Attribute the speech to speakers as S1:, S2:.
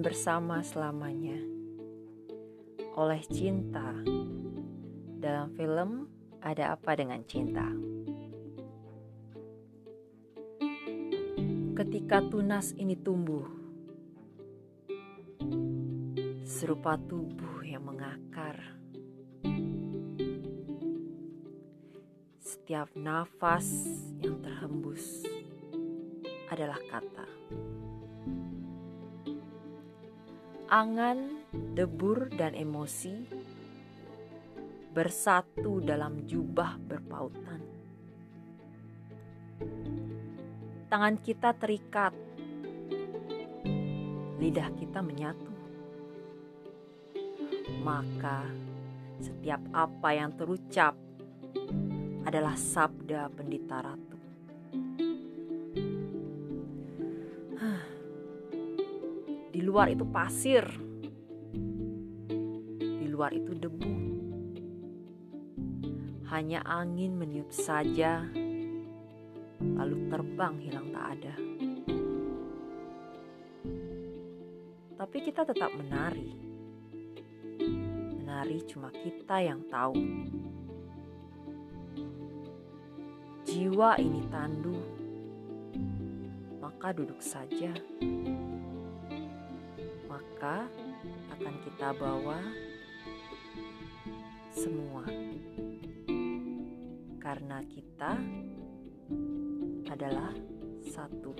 S1: bersama selamanya oleh cinta. Dalam film Ada Apa Dengan Cinta. Ketika tunas ini tumbuh, serupa tubuh yang mengakar. Setiap nafas yang terhembus adalah kata. Angan, debur, dan emosi bersatu dalam jubah berpautan. Tangan kita terikat, lidah kita menyatu. Maka setiap apa yang terucap adalah sabda pendita ratu. Di luar itu pasir. Di luar itu debu. Hanya angin meniup saja, lalu terbang hilang tak ada. Tapi kita tetap menari. Menari cuma kita yang tahu. Jiwa ini tandu, maka duduk saja kita bawa semua, karena kita adalah satu.